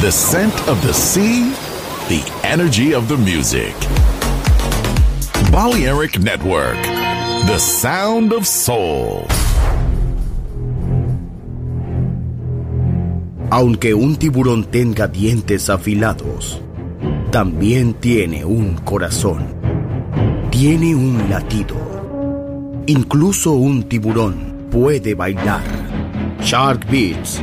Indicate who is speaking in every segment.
Speaker 1: The scent of the sea, the energy of the music. Balearic Network, the sound of soul.
Speaker 2: Aunque un tiburón tenga dientes afilados, también tiene un corazón. Tiene un latido. Incluso un tiburón puede bailar. Shark Beats,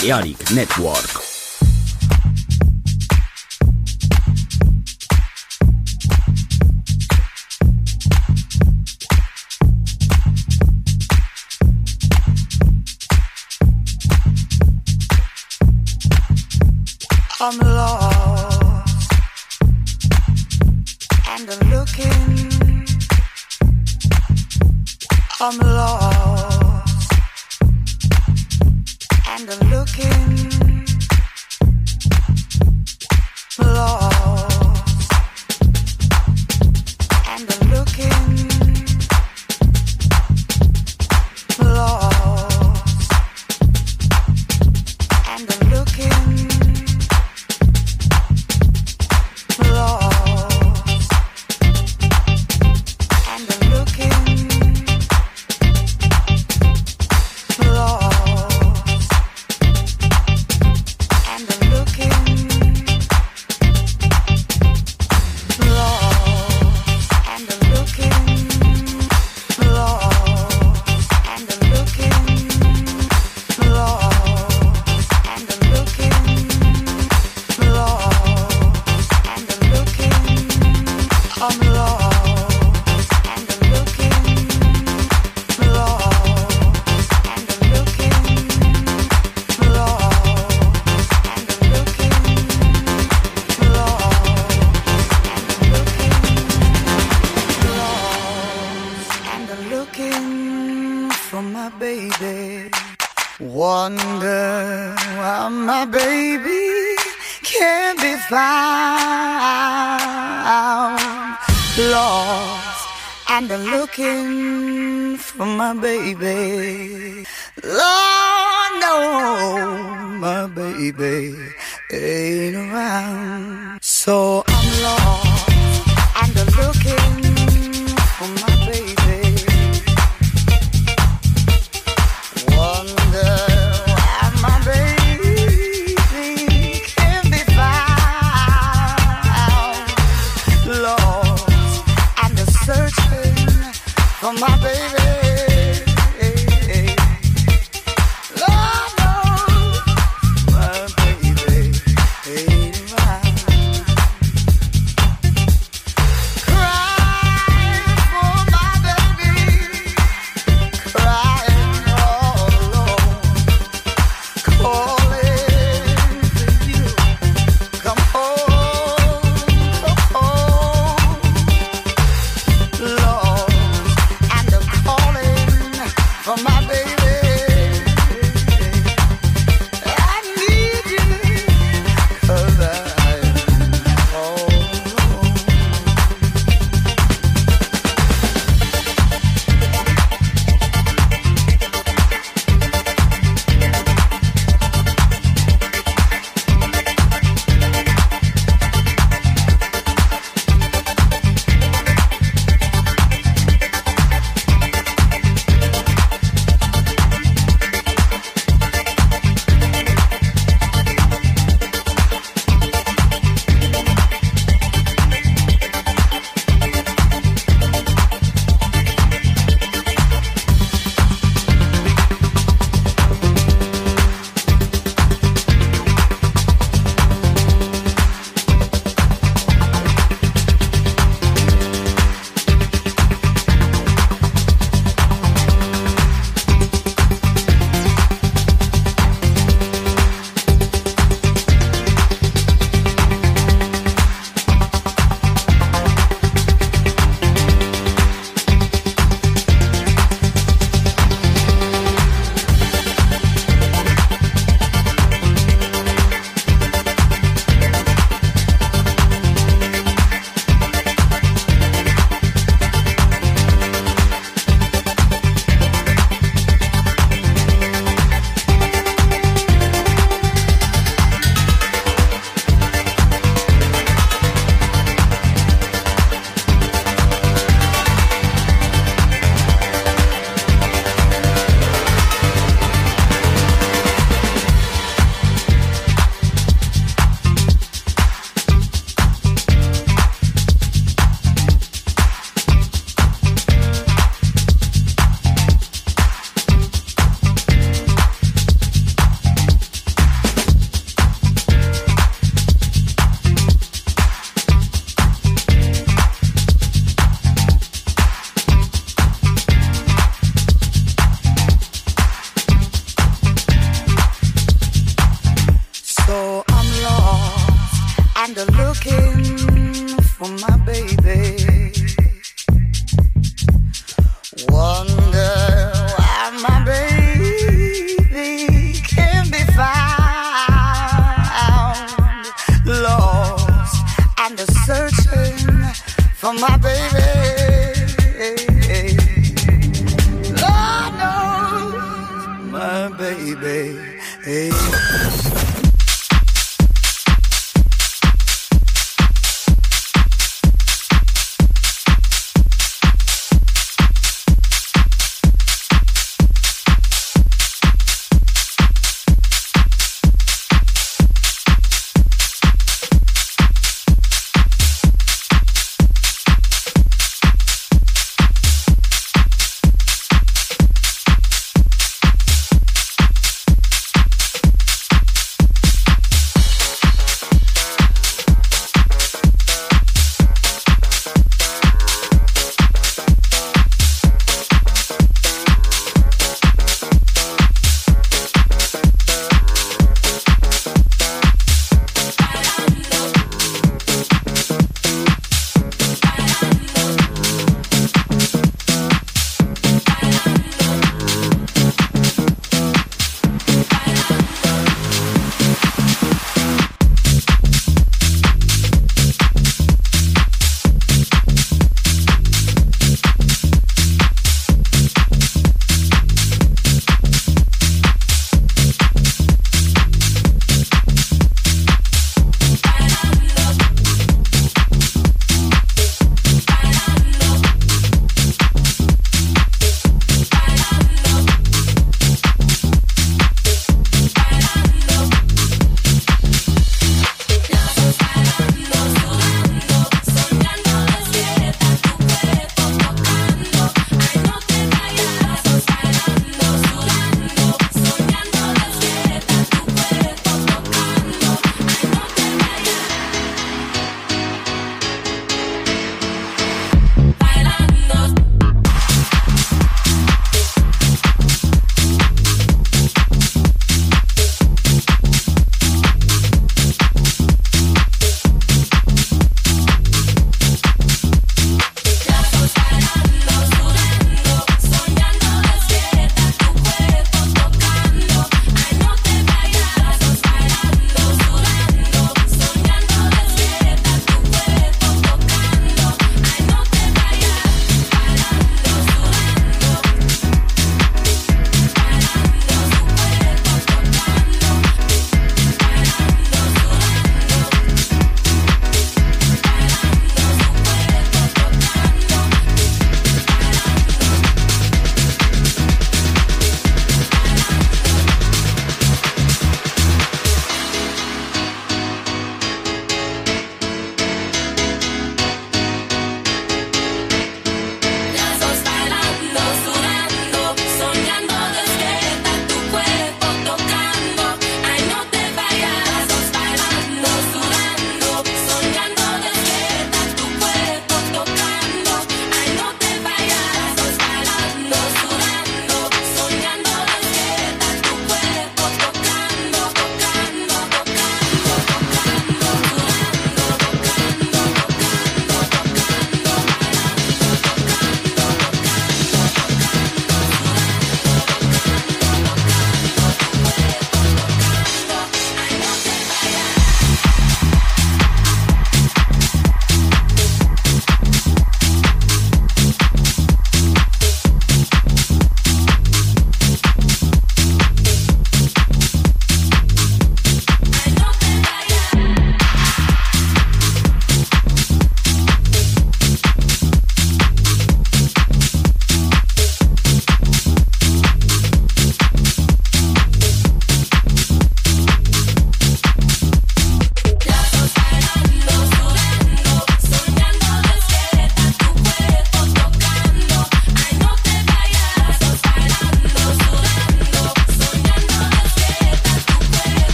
Speaker 3: Chaotic Network.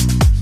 Speaker 2: you.